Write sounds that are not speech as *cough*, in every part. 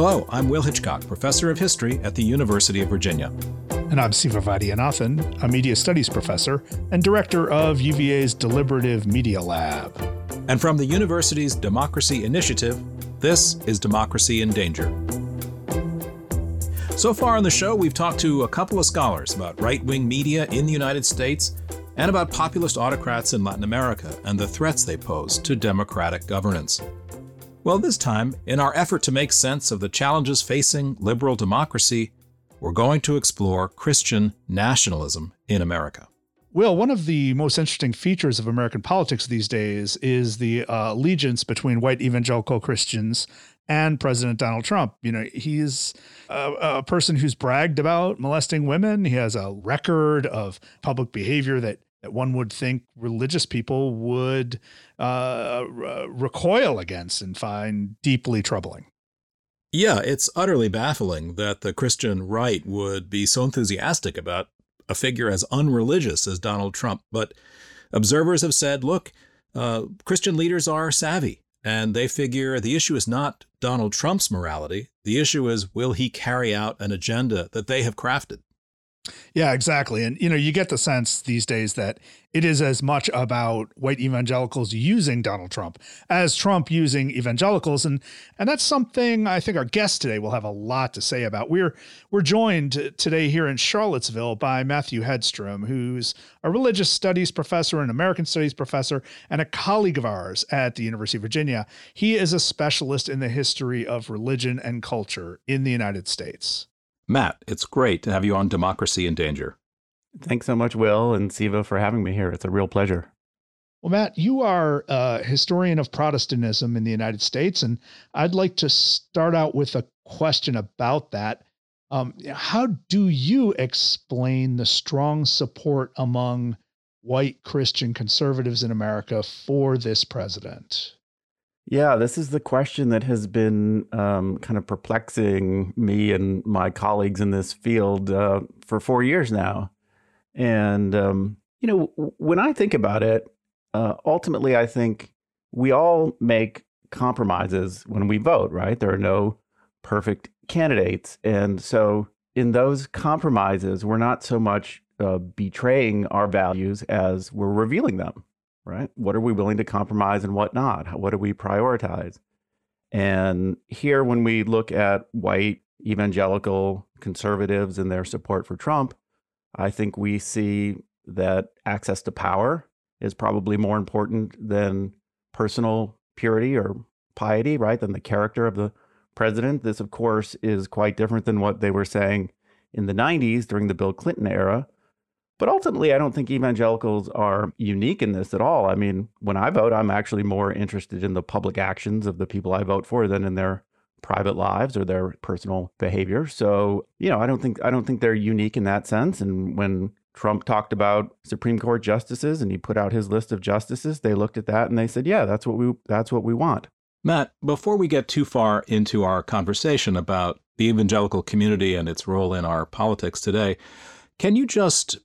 Hello, I'm Will Hitchcock, professor of history at the University of Virginia. And I'm Siva Vaidhyanathan, a media studies professor and director of UVA's Deliberative Media Lab. And from the university's Democracy Initiative, this is Democracy in Danger. So far on the show, we've talked to a couple of scholars about right wing media in the United States and about populist autocrats in Latin America and the threats they pose to democratic governance. Well, this time, in our effort to make sense of the challenges facing liberal democracy, we're going to explore Christian nationalism in America. Will, one of the most interesting features of American politics these days is the uh, allegiance between white evangelical Christians and President Donald Trump. You know, he's a, a, person who's bragged about molesting women. He has a record of public behavior that, that one would think religious people would uh, recoil against and find deeply troubling. Yeah, it's utterly baffling that the Christian right would be so enthusiastic about a figure as unreligious as Donald Trump. But observers have said, look, uh, Christian leaders are savvy, and they figure the issue is not Donald Trump's morality. The issue is, will he carry out an agenda that they have crafted? Yeah, exactly. And you know, you get the sense these days that it is as much about white evangelicals using Donald Trump as Trump using evangelicals and and that's something I think our guest today will have a lot to say about. We're we're joined today here in Charlottesville by Matthew Hedstrom, who's a religious studies professor and American studies professor and a colleague of ours at the University of Virginia. He is a specialist in the history of religion and culture in the United States. Matt, it's great to have you on Democracy in Danger. Thanks so much, Will and Siva, for having me here. It's a real pleasure. Well, Matt, you are a historian of Protestantism in the United States, and I'd like to start out with a question about that. Um, how do you explain the strong support among white Christian conservatives in America for this president? Yeah, this is the question that has been um, kind of perplexing me and my colleagues in this field uh, for four years now. And, um, you know, when I think about it, uh, ultimately, I think we all make compromises when we vote, right? There are no perfect candidates. And so in those compromises, we're not so much uh, betraying our values as we're revealing them right? What are we willing to compromise and what not? What do we prioritize? And here, when we look at white evangelical conservatives and their support for Trump, I think we see that access to power is probably more important than personal purity or piety, right? Than the character of the president. This, of course, is quite different than what they were saying in the 90s during the Bill Clinton era, but ultimately, I don't think evangelicals are unique in this at all. I mean, when I vote, I'm actually more interested in the public actions of the people I vote for than in their private lives or their personal behavior. So, you know, I don't think I don't think they're unique in that sense. And when Trump talked about Supreme Court justices and he put out his list of justices, they looked at that and they said, "Yeah, that's what we that's what we want." Matt, before we get too far into our conversation about the evangelical community and its role in our politics today, can you just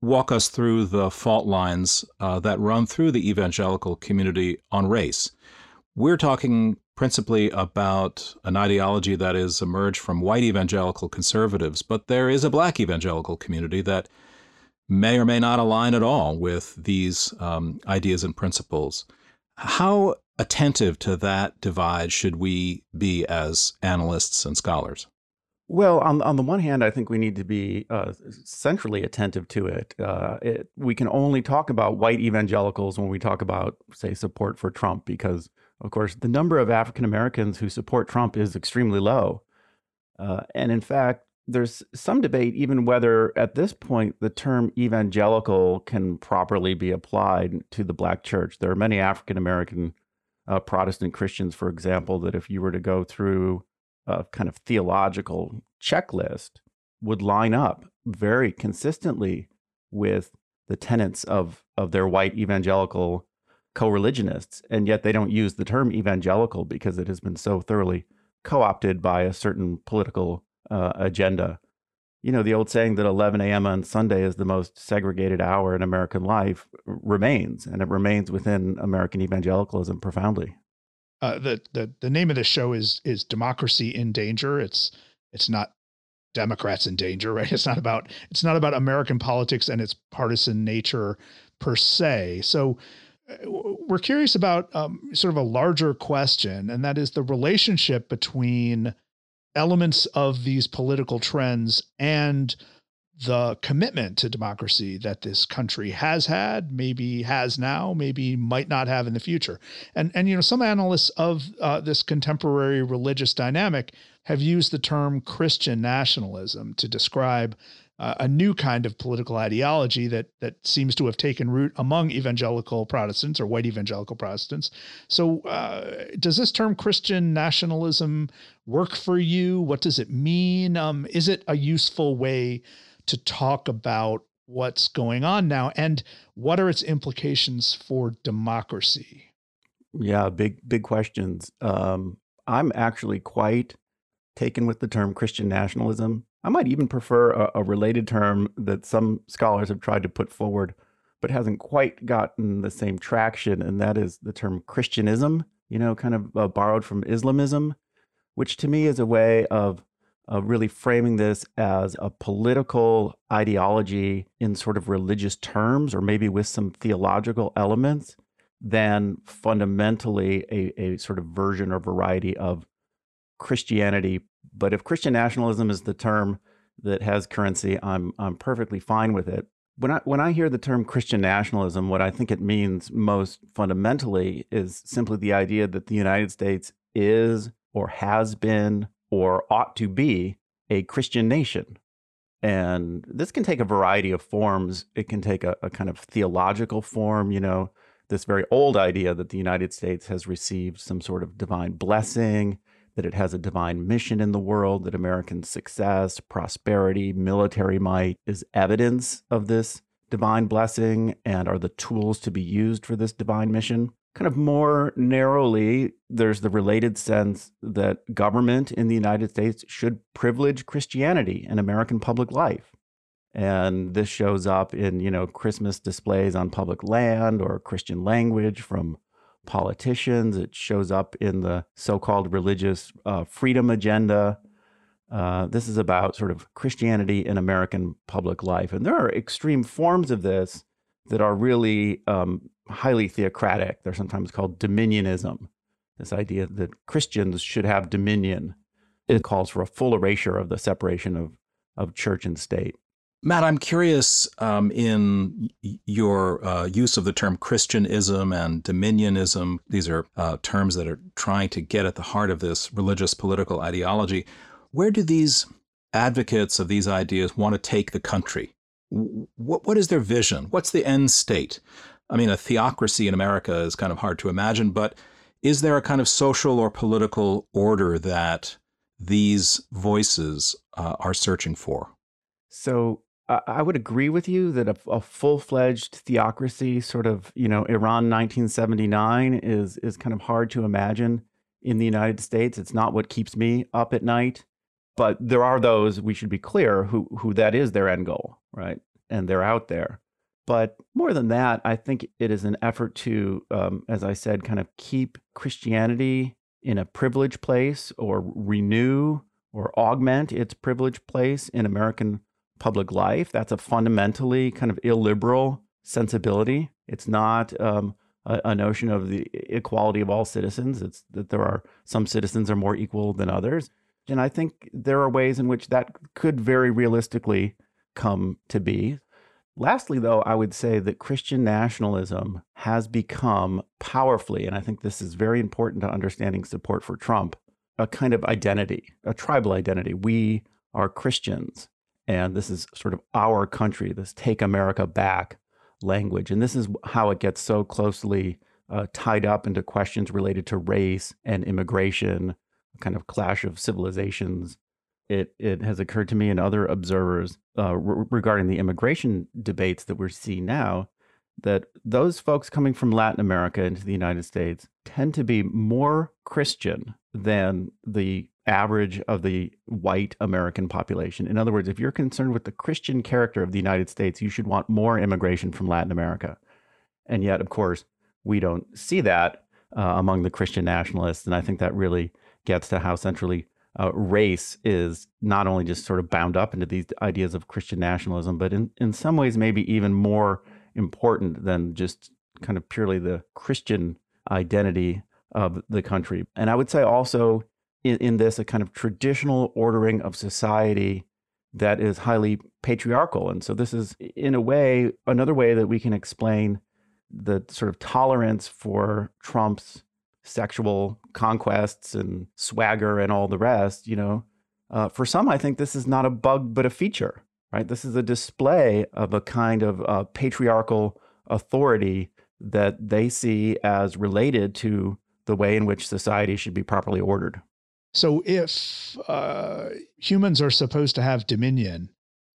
walk us through the fault lines uh, that run through the evangelical community on race. We're talking principally about an ideology that has emerged from white evangelical conservatives, but there is a black evangelical community that may or may not align at all with these um, ideas and principles. How attentive to that divide should we be as analysts and scholars? Well, on on the one hand, I think we need to be uh, centrally attentive to it. Uh, it. We can only talk about white evangelicals when we talk about, say, support for Trump, because of course the number of African Americans who support Trump is extremely low. Uh, and in fact, there's some debate even whether at this point the term evangelical can properly be applied to the Black church. There are many African American uh, Protestant Christians, for example, that if you were to go through uh, kind of theological checklist would line up very consistently with the tenets of of their white evangelical co-religionists and yet they don't use the term evangelical because it has been so thoroughly co-opted by a certain political uh, agenda. You know the old saying that 11 a.m on sunday is the most segregated hour in american life remains and it remains within american evangelicalism profoundly uh, the the the name of the show is is Democracy in Danger. It's it's not Democrats in danger, right? *laughs* It's not about it's not about American politics and its partisan nature per se. So uh, we're curious about um, sort of a larger question, and that is the relationship between elements of these political trends and the commitment to democracy that this country has had, maybe has now, maybe might not have in the future. And and you know some analysts of uh, this contemporary religious dynamic have used the term Christian nationalism to describe uh, a new kind of political ideology that that seems to have taken root among evangelical Protestants or white evangelical Protestants. So, uh, does this term Christian nationalism work for you? What does it mean? Um, is it a useful way to talk about what's going on now and what are its implications for democracy? Yeah, big big questions. Um, I'm actually quite taken with the term Christian nationalism. I might even prefer a, a, related term that some scholars have tried to put forward, but hasn't quite gotten the same traction, and that is the term Christianism, you know, kind of uh, borrowed from Islamism, which to me is a way of, really framing this as a political ideology in sort of religious terms, or maybe with some theological elements, than fundamentally a, a sort of version or variety of Christianity. But if Christian nationalism is the term that has currency, I'm I'm perfectly fine with it. When I when I hear the term Christian nationalism, what I think it means most fundamentally is simply the idea that the United States is or has been or ought to be a Christian nation. And this can take a variety of forms. It can take a, a kind of theological form, you know, this very old idea that the United States has received some sort of divine blessing that it has a divine mission in the world, that American success, prosperity, military might is evidence of this divine blessing and are the tools to be used for this divine mission. Kind of more narrowly, there's the related sense that government in the United States should privilege Christianity in American public life. And this shows up in, you know, Christmas displays on public land or Christian language from politicians. It shows up in the so called religious uh, freedom agenda. Uh, this is about sort of Christianity in American public life. And there are extreme forms of this that are really um, highly theocratic. They're sometimes called dominionism, this idea that Christians should have dominion. It calls for a full erasure of the separation of, of church and state. Matt, I'm curious um, in your uh, use of the term Christianism and dominionism. These are uh, terms that are trying to get at the heart of this religious political ideology. Where do these advocates of these ideas want to take the country? What, what is their vision? What's the end state? I mean, a theocracy in America is kind of hard to imagine, but is there a kind of social or political order that these voices uh, are searching for? So I would agree with you that a, a full fledged theocracy, sort of you know Iran 1979, is is kind of hard to imagine in the United States. It's not what keeps me up at night, but there are those we should be clear who who that is their end goal, right? And they're out there. But more than that, I think it is an effort to, um, as I said, kind of keep Christianity in a privileged place or renew or augment its privileged place in American public life. That's a fundamentally kind of illiberal sensibility. It's not um, a, a, notion of the equality of all citizens. It's that there are some citizens are more equal than others. And I think there are ways in which that could very realistically come to be. Lastly, though, I would say that Christian nationalism has become powerfully, and I think this is very important to understanding support for Trump, a kind of identity, a tribal identity. We are Christians. And this is sort of our country, this take America back language. And this is how it gets so closely uh, tied up into questions related to race and immigration, kind of clash of civilizations. It, it has occurred to me and other observers uh, re- regarding the immigration debates that we're seeing now that those folks coming from Latin America into the United States tend to be more Christian than the average of the white American population. In other words, if you're concerned with the Christian character of the United States, you should want more immigration from Latin America. And yet, of course, we don't see that. uh, among the Christian nationalists. And I think that really gets to how centrally uh, race is not only just sort of bound up into these ideas of Christian nationalism, but in, in some ways, maybe even more important than just kind of purely the Christian identity of the country. And I would say also in, in this, a kind of traditional ordering of society that is highly patriarchal. And so, this is, in a way, another way that we can explain the sort of tolerance for Trump's sexual conquests and swagger and all the rest, you know, uh, for some, I think this is not a bug, but a feature, right? This is a display of a kind of uh, patriarchal authority that they see as related to the way in which society should be properly ordered. So, if uh, humans are supposed to have dominion,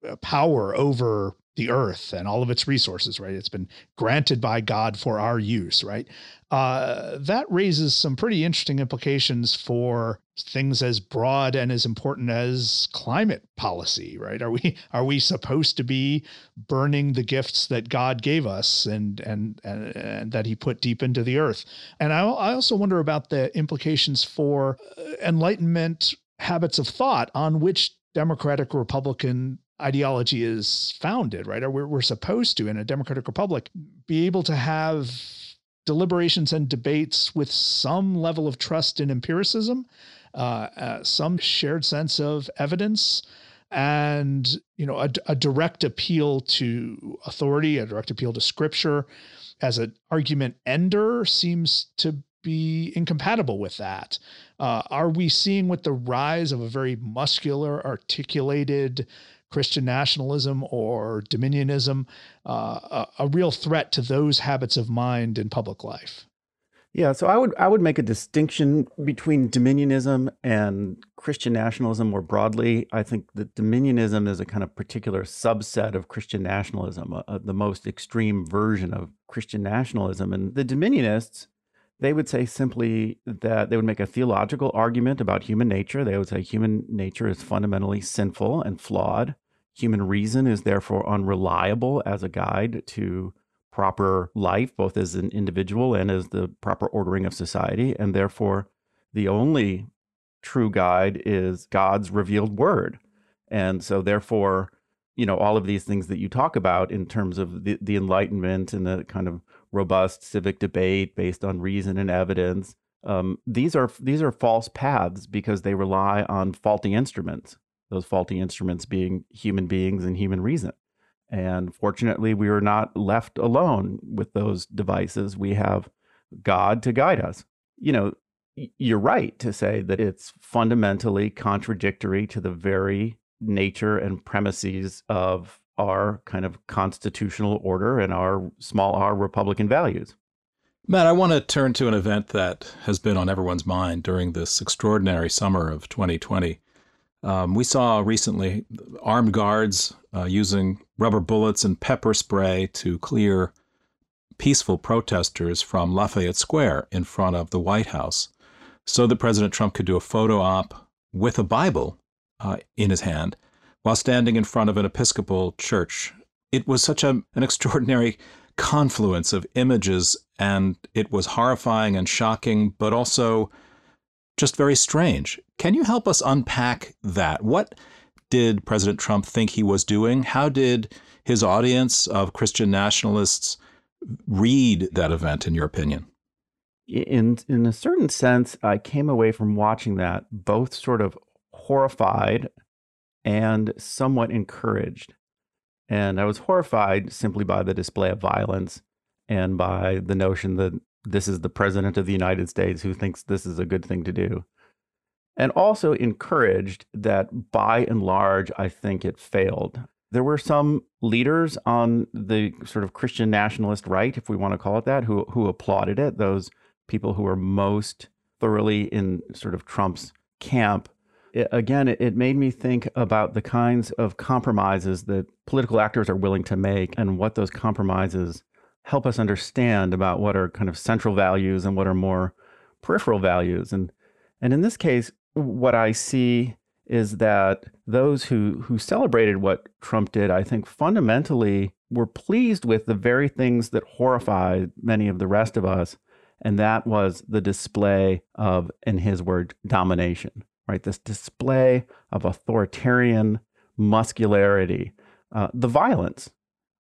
uh, power over the earth and all of its resources, right? It's been granted by God for our use, right? Uh, that raises some pretty interesting implications for things as broad and as important as climate policy, right? Are we are we supposed to be burning the gifts that God gave us and and and, and that He put deep into the earth? And I, I also wonder about the implications for uh, Enlightenment habits of thought on which Democratic Republican ideology is founded, right? Or we're, we're supposed to, in a democratic republic, be able to have deliberations and debates with some level of trust in empiricism, uh, uh, some shared sense of evidence, and you know a, a direct appeal to authority, a direct appeal to scripture, as an argument ender seems to be incompatible with that. Uh, are we seeing with the rise of a very muscular, articulated Christian nationalism or dominionism, uh, a, a real threat to those habits of mind in public life. Yeah, so I would I would make a distinction between dominionism and Christian nationalism more broadly. I think that dominionism is a kind of particular subset of Christian nationalism, uh, uh the most extreme version of Christian nationalism. And the dominionists, they would say simply that they would make a theological argument about human nature. They would say human nature is fundamentally sinful and flawed. Human reason is therefore unreliable as a guide to proper life, both as an individual and as the proper ordering of society. And therefore, the only true guide is God's revealed word. And so, therefore, you know, all of these things that you talk about in terms of the, the Enlightenment and the kind of robust civic debate based on reason and evidence. Um, these are these are false paths because they rely on faulty instruments. Those faulty instruments being human beings and human reason. And fortunately, we are not left alone with those devices. We have God to guide us. You know, you're right to say that it's fundamentally contradictory to the very nature and premises of our kind of constitutional order and our small r Republican values. Matt, I want to turn to an event that has been on everyone's mind during this extraordinary summer of 2020. Um, we saw recently armed guards uh, using rubber bullets and pepper spray to clear peaceful protesters from Lafayette Square in front of the White House so that President Trump could do a photo op with a Bible uh, in his hand while standing in front of an Episcopal church. It was such a, an extraordinary confluence of images, and it was horrifying and shocking, but also just very strange. Can you help us unpack that? What did President Trump think he was doing? How did his audience of Christian nationalists read that event, in your opinion? In in a certain sense, I came away from watching that both sort of horrified and somewhat encouraged. And I was horrified simply by the display of violence and by the notion that this is the president of the United States who thinks this is a good thing to do. And also encouraged that by and large, I think it failed. There were some leaders on the sort of Christian nationalist right, if we want to call it that, who, who applauded it, those people who were most thoroughly in sort of Trump's camp it, again, it, it made me think about the kinds of compromises that political actors are willing to make and what those compromises help us understand about what are kind of central values and what are more peripheral values. And and in this case, what I see is that those who who celebrated what Trump did, I think fundamentally were pleased with the very things that horrified many of the rest of us. And that was the display of, in his word, domination, right? This display of authoritarian muscularity. Uh, the violence,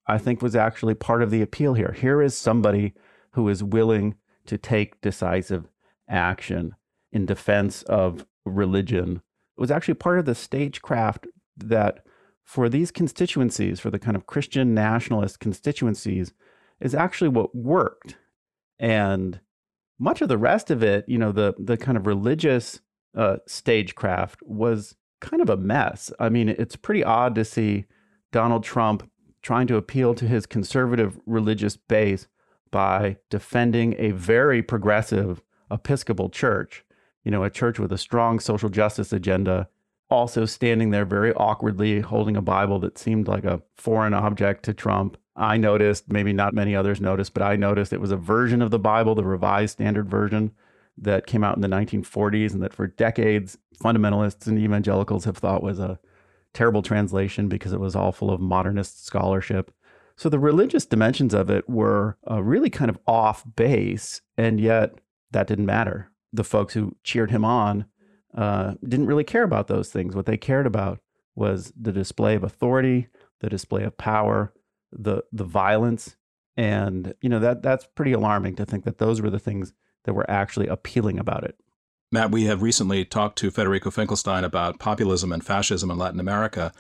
I think, was actually part of the appeal here. Here is somebody who is willing to take decisive action in defense of religion. It was actually part of the stagecraft that, for these constituencies, for the kind of Christian nationalist constituencies, is actually what worked. And much of the rest of it, you know, the the kind of religious uh, stagecraft was kind of a mess. I mean, it's pretty odd to see Donald Trump trying to appeal to his conservative religious base by defending a very progressive Episcopal church, you know, a church with a strong social justice agenda, also standing there very awkwardly holding a Bible that seemed like a foreign object to Trump. I noticed, maybe not many others noticed, but I noticed it was a version of the Bible, the Revised Standard Version, that came out in the 1940s and that for decades fundamentalists and evangelicals have thought was a terrible translation because it was all full of modernist scholarship. So the religious dimensions of it were uh, really kind of off base, and yet that didn't matter. The folks who cheered him on uh, didn't really care about those things. What they cared about was the display of authority, the display of power, the the violence, and you know that that's pretty alarming to think that those were the things that were actually appealing about it. Matt, we have recently talked to Federico Finchelstein about populism and fascism in Latin America,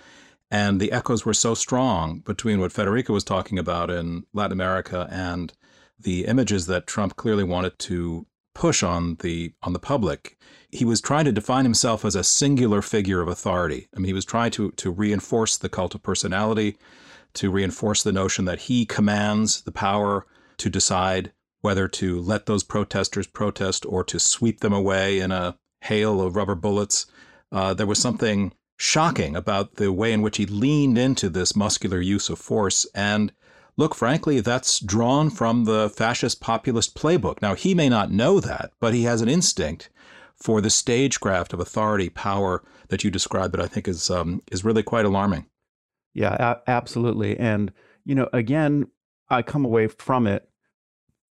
and the echoes were so strong between what Federico was talking about in Latin America and the images that Trump clearly wanted to push on the on the public. He was trying to define himself as a singular figure of authority. I mean, he was trying to to reinforce the cult of personality, to reinforce the notion that he commands the power to decide whether to let those protesters protest or to sweep them away in a hail of rubber bullets. Uh, there was something shocking about the way in which he leaned into this muscular use of force. And look, frankly, that's drawn from the fascist populist playbook. Now, he may not know that, but he has an instinct for the stagecraft of authority, power that you described that I think is um, is really quite alarming. Yeah, a- absolutely. And you know, again, I come away from it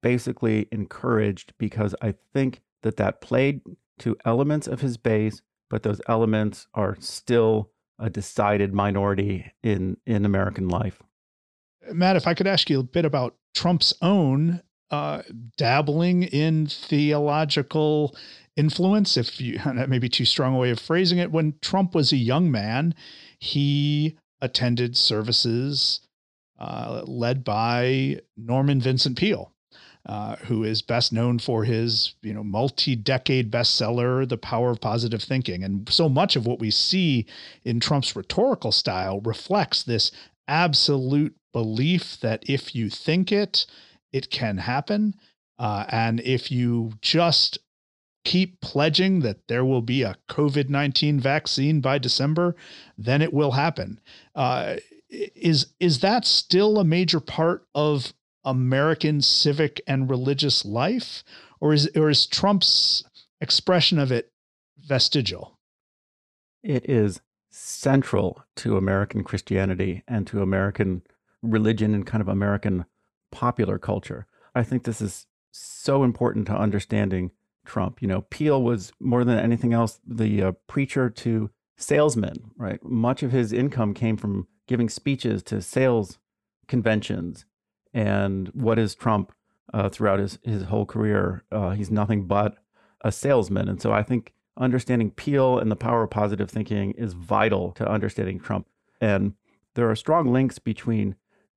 basically encouraged because I think that that played to elements of his base but those elements are still a decided minority in in American life. Matt, if I could ask you a bit about Trump's own uh, dabbling in theological influence, if you *laughs* that may be too strong a way of phrasing it. When Trump was a young man, he attended services uh, led by Norman Vincent Peale. Uh, who is best known for his, you know, multi-decade bestseller, "The Power of Positive Thinking," and so much of what we see in Trump's rhetorical style reflects this absolute belief that if you think it, it can happen, uh, and if you just keep pledging that there will be a COVID 19 vaccine by December, then it will happen. Uh, is, is that still a major part of American civic and religious life, or is or is Trump's expression of it vestigial? It is central to American Christianity and to American religion and kind of American popular culture. I think this is so important to understanding Trump. You know, Peale was more than anything else the uh, preacher to salesmen, right? Much of his income came from giving speeches to sales conventions and what is Trump uh, throughout his, his whole career? Uh, he's nothing but a salesman. And so I think understanding Peale and the power of positive thinking is vital to understanding Trump. And there are strong links between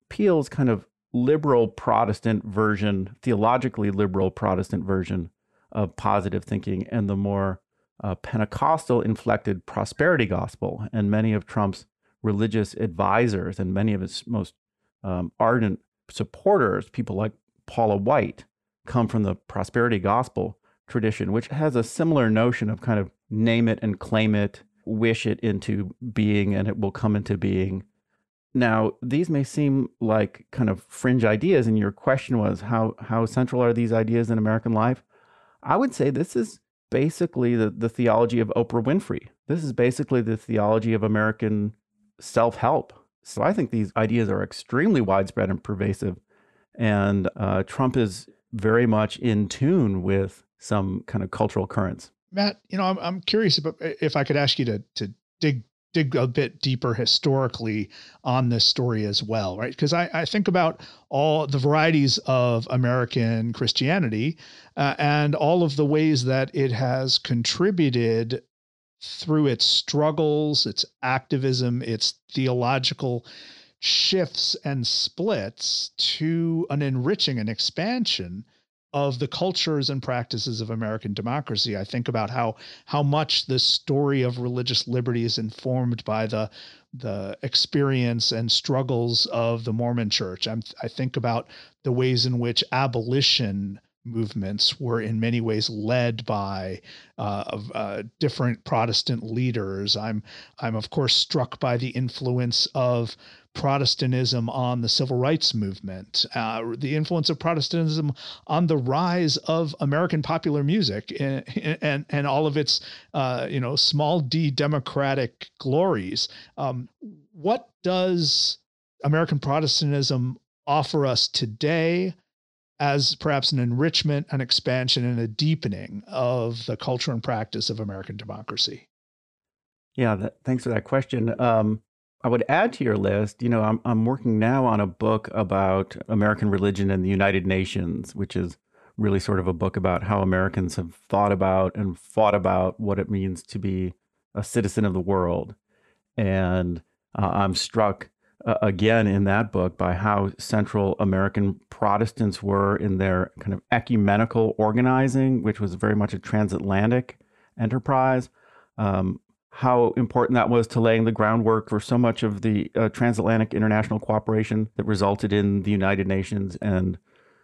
Peale's kind of liberal Protestant version, theologically liberal Protestant version of positive thinking, and the more uh, Pentecostal inflected prosperity gospel. And many of Trump's religious advisors and many of his most um, ardent supporters, people like Paula White, come from the prosperity gospel tradition, which has a similar notion of kind of name it and claim it, wish it into being, and it will come into being. Now, these may seem like kind of fringe ideas, and your question was how how central are these ideas in American life? I would say this is basically the, the theology of Oprah Winfrey. This is basically the theology of American self-help. So I think these ideas are extremely widespread and pervasive. And uh, Trump is very much in tune with some kind of cultural currents. Matt, you know, I'm, I'm curious about if I could ask you to, to dig dig a bit deeper historically on this story as well, right? Because I, I think about all the varieties of American Christianity uh, and all of the ways that it has contributed through its struggles, its activism, its theological shifts and splits to an enriching and expansion of the cultures and practices of American democracy. I think about how how much the story of religious liberty is informed by the the experience and struggles of the Mormon Church. I'm, I think about the ways in which abolition movements were in many ways led by uh, uh, different Protestant leaders. I'm I'm of course struck by the influence of Protestantism on the civil rights movement, uh, the influence of Protestantism on the rise of American popular music and and, and all of its uh, you know small d democratic glories. Um, what does American Protestantism offer us today? As perhaps an enrichment, an expansion, and a deepening of the culture and practice of American democracy. Yeah, that, thanks for that question. Um, I would add to your list, you know, I'm, I'm working now on a book about American religion and the United Nations, which is really sort of a book about how Americans have thought about and fought about what it means to be a citizen of the world. And uh, I'm struck uh, again in that book by how central American Protestants were in their kind of ecumenical organizing, which was very much a transatlantic enterprise. Um, how important that was to laying the groundwork for so much of the uh, transatlantic international cooperation that resulted in the United Nations. And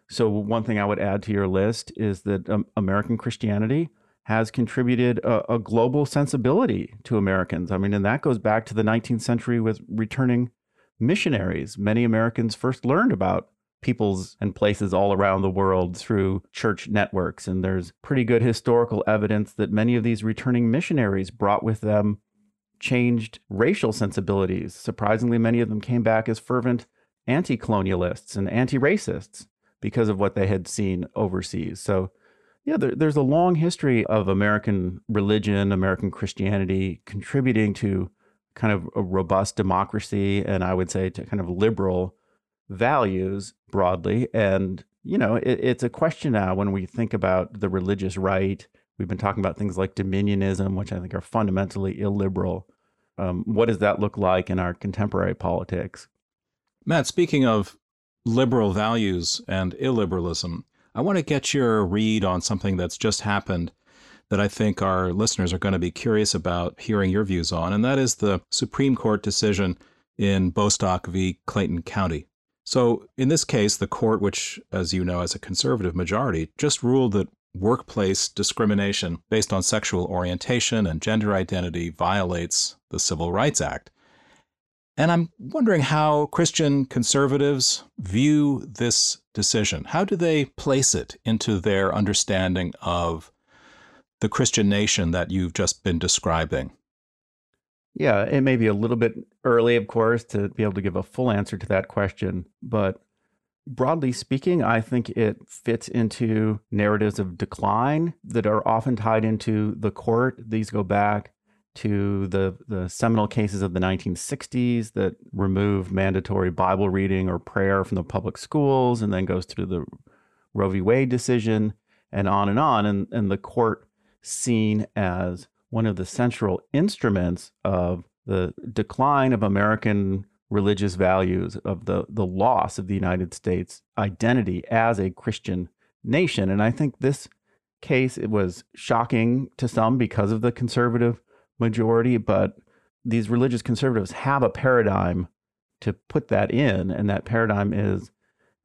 so, one thing I would add to your list is that um, American Christianity has contributed a, a, global sensibility to Americans. I mean, and that goes back to the 19th century with returning missionaries. Many Americans first learned about peoples and places all around the world through church networks. And there's pretty good historical evidence that many of these returning missionaries brought with them changed racial sensibilities. Surprisingly, many of them came back as fervent anti colonialists and anti racists because of what they had seen overseas. So, yeah, there, there's a long history of American religion, American Christianity contributing to kind of a robust democracy and I would say to kind of liberal values broadly. And, you know, it, it's a question now when we think about the religious right. We've been talking about things like dominionism, which I think are fundamentally illiberal. Um, what does that look like in our contemporary politics? Matt, speaking of liberal values and illiberalism, I want to get your read on something that's just happened that I think our listeners are going to be curious about hearing your views on, and that is the Supreme Court decision in Bostock v. Clayton County. So, in this case, the court, which, as you know, has a conservative majority, just ruled that workplace discrimination based on sexual orientation and gender identity violates the Civil Rights Act. And I'm wondering how Christian conservatives view this decision. How do they place it into their understanding of the Christian nation that you've just been describing? Yeah, it may be a little bit early, of course, to be able to give a full answer to that question. But broadly speaking, I think it fits into narratives of decline that are often tied into the court. These go back to the, the seminal cases of the 1960s that remove mandatory Bible reading or prayer from the public schools, and then goes through the Roe v. Wade decision, and on and on. And, and the court seen as one of the central instruments of the decline of American religious values, of the, the loss of the United States identity as a Christian nation. And I think this case it was shocking to some because of the conservative majority, but these religious conservatives have a paradigm to put that in, and that paradigm is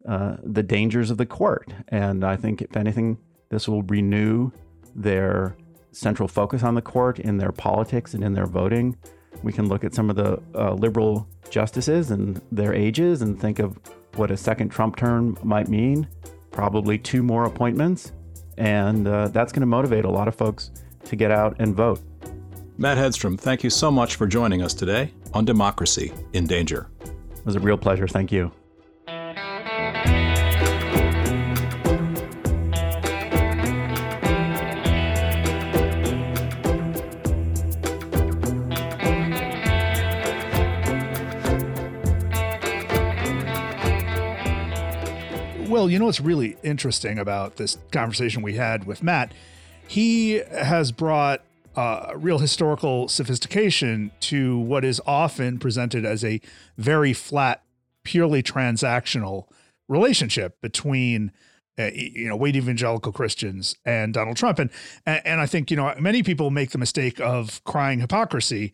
uh, the dangers of the court. And I think, if anything, this will renew their central focus on the court in their politics and in their voting. We can look at some of the uh, liberal justices and their ages and think of what a second Trump term might mean. Probably two more appointments. And uh, that's going to motivate a lot of folks to get out and vote. Matt Hedstrom, thank you so much for joining us today on Democracy in Danger. It was a real pleasure. Thank you. You know what's really interesting about this conversation we had with Matt? He has brought uh, real historical sophistication to what is often presented as a very flat, purely transactional relationship between uh, you know white evangelical Christians and Donald Trump, and and I think you know many people make the mistake of crying hypocrisy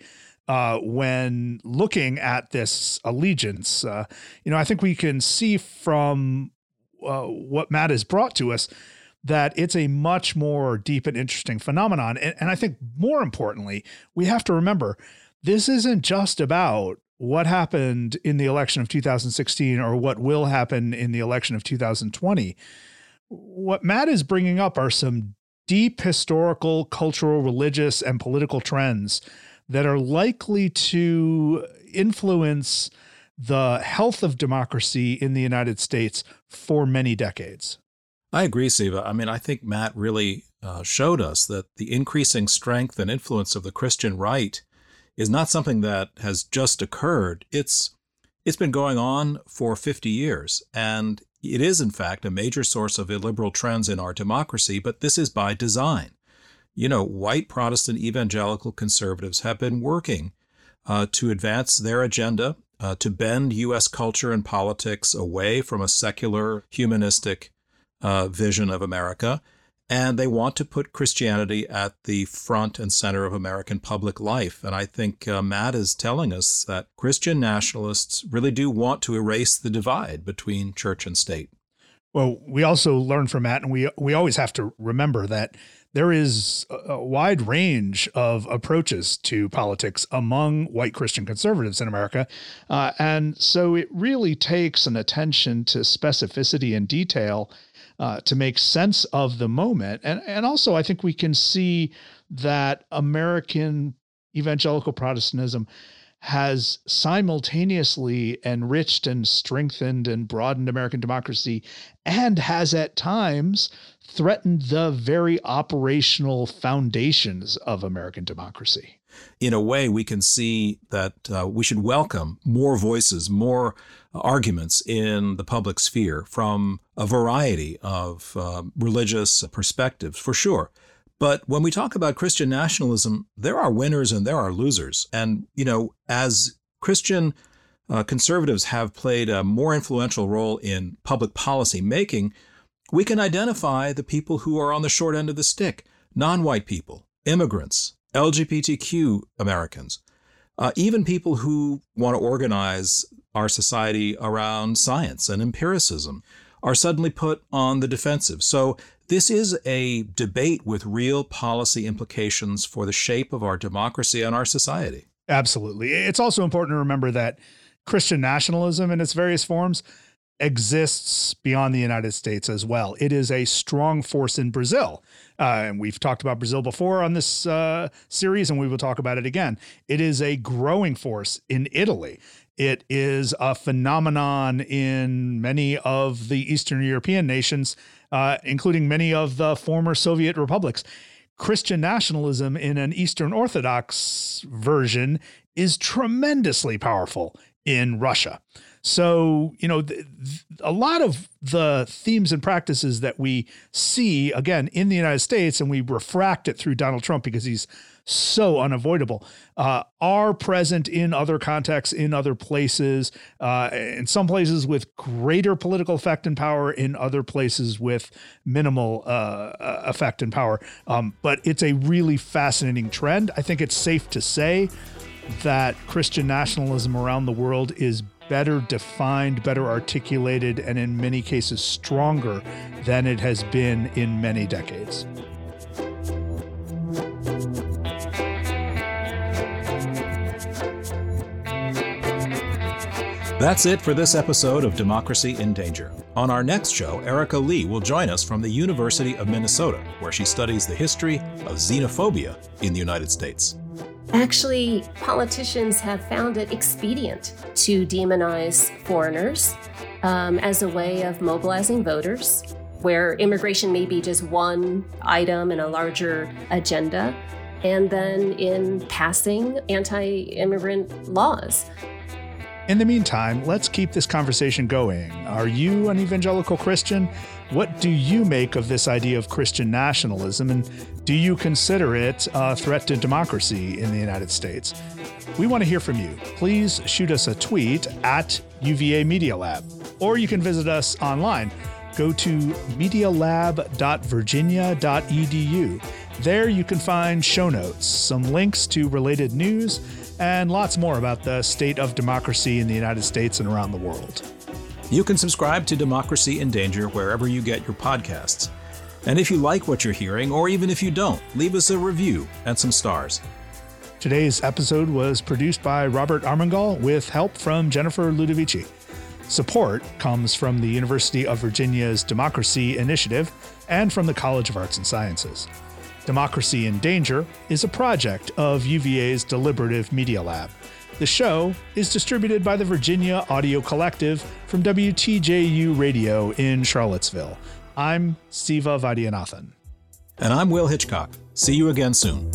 uh, when looking at this allegiance. Uh, you know, I think we can see from uh, what Matt has brought to us that it's a much more deep and interesting phenomenon. And, and I think more importantly, we have to remember this isn't just about what happened in the election of 2016 or what will happen in the election of 2020. What Matt is bringing up are some deep historical, cultural, religious, and political trends that are likely to influence the health of democracy in the United States for many decades. I agree, Siva. I mean, I think Matt really uh, showed us that the increasing strength and influence of the Christian right is not something that has just occurred. It's it's been going on for 50 years, and it is, in fact, a major source of illiberal trends in our democracy, but this is by design you know, white Protestant evangelical conservatives have been working uh, to advance their agenda, uh, to bend U.S. culture and politics away from a secular, humanistic uh, vision of America. And they want to put Christianity at the front and center of American public life. And I think uh, Matt is telling us that Christian nationalists really do want to erase the divide between church and state. Well, we also learn from Matt, and we we always have to remember that there is a wide range of approaches to politics among white Christian conservatives in America. Uh, and so it really takes an attention to specificity and detail uh, to make sense of the moment. And, and also, I think we can see that American evangelical Protestantism has simultaneously enriched and strengthened and broadened American democracy and has at times threatened the very operational foundations of American democracy. In a way, we can see that uh, we should welcome more voices, more arguments in the public sphere from a variety of uh, religious perspectives, for sure. But when we talk about Christian nationalism, there are winners and there are losers. And, you know, as Christian uh, conservatives have played a more influential role in public policy making, we can identify the people who are on the short end of the stick non white people, immigrants, LGBTQ Americans, uh, even people who want to organize our society around science and empiricism are suddenly put on the defensive. So, this is a debate with real policy implications for the shape of our democracy and our society. Absolutely. It's also important to remember that Christian nationalism in its various forms exists beyond the United States as well. It is a strong force in Brazil. Uh, and we've talked about Brazil before on this uh, series, and we will talk about it again. It is a growing force in Italy. It is a phenomenon in many of the Eastern European nations, uh, including many of the former Soviet republics. Christian nationalism in an Eastern Orthodox version is tremendously powerful in Russia. So, you know, th- th- a lot of the themes and practices that we see, again, in the United States, and we refract it through Donald Trump because he's so unavoidable, uh, are present in other contexts, in other places, uh, in some places with greater political effect and power, in other places with minimal uh, uh effect and power. Um, but it's a really fascinating trend. I think it's safe to say that Christian nationalism around the world is better defined, better articulated, and in many cases stronger than it has been in many decades. That's it for this episode of Democracy in Danger. On our next show, Erika Lee will join us from the University of Minnesota, where she studies the history of xenophobia in the United States. Actually, politicians have found it expedient to demonize foreigners um, as a way of mobilizing voters, where immigration may be just one item in a larger agenda, and then in passing anti immigrant laws. In the meantime, let's keep this conversation going. Are you an evangelical Christian? What do you make of this idea of Christian nationalism, and do you consider it a threat to democracy in the United States? We want to hear from you. Please shoot us a tweet at UVA Media Lab, or you can visit us online. Go to medialab.virginia.edu. There you can find show notes, some links to related news, and lots more about the state of democracy in the United States and around the world. You can subscribe to Democracy in Danger wherever you get your podcasts. And if you like what you're hearing, or even if you don't, leave us a review and some stars. Today's episode was produced by Robert Armengol with help from Jennifer Ludovici. Support comes from the University of Virginia's Democracy Initiative and from the College of Arts and Sciences. Democracy in Danger is a project of UVA's Deliberative Media Lab. The show is distributed by the Virginia Audio Collective from WTJU Radio in Charlottesville. I'm Siva Vaidhyanathan. And I'm Will Hitchcock. See you again soon.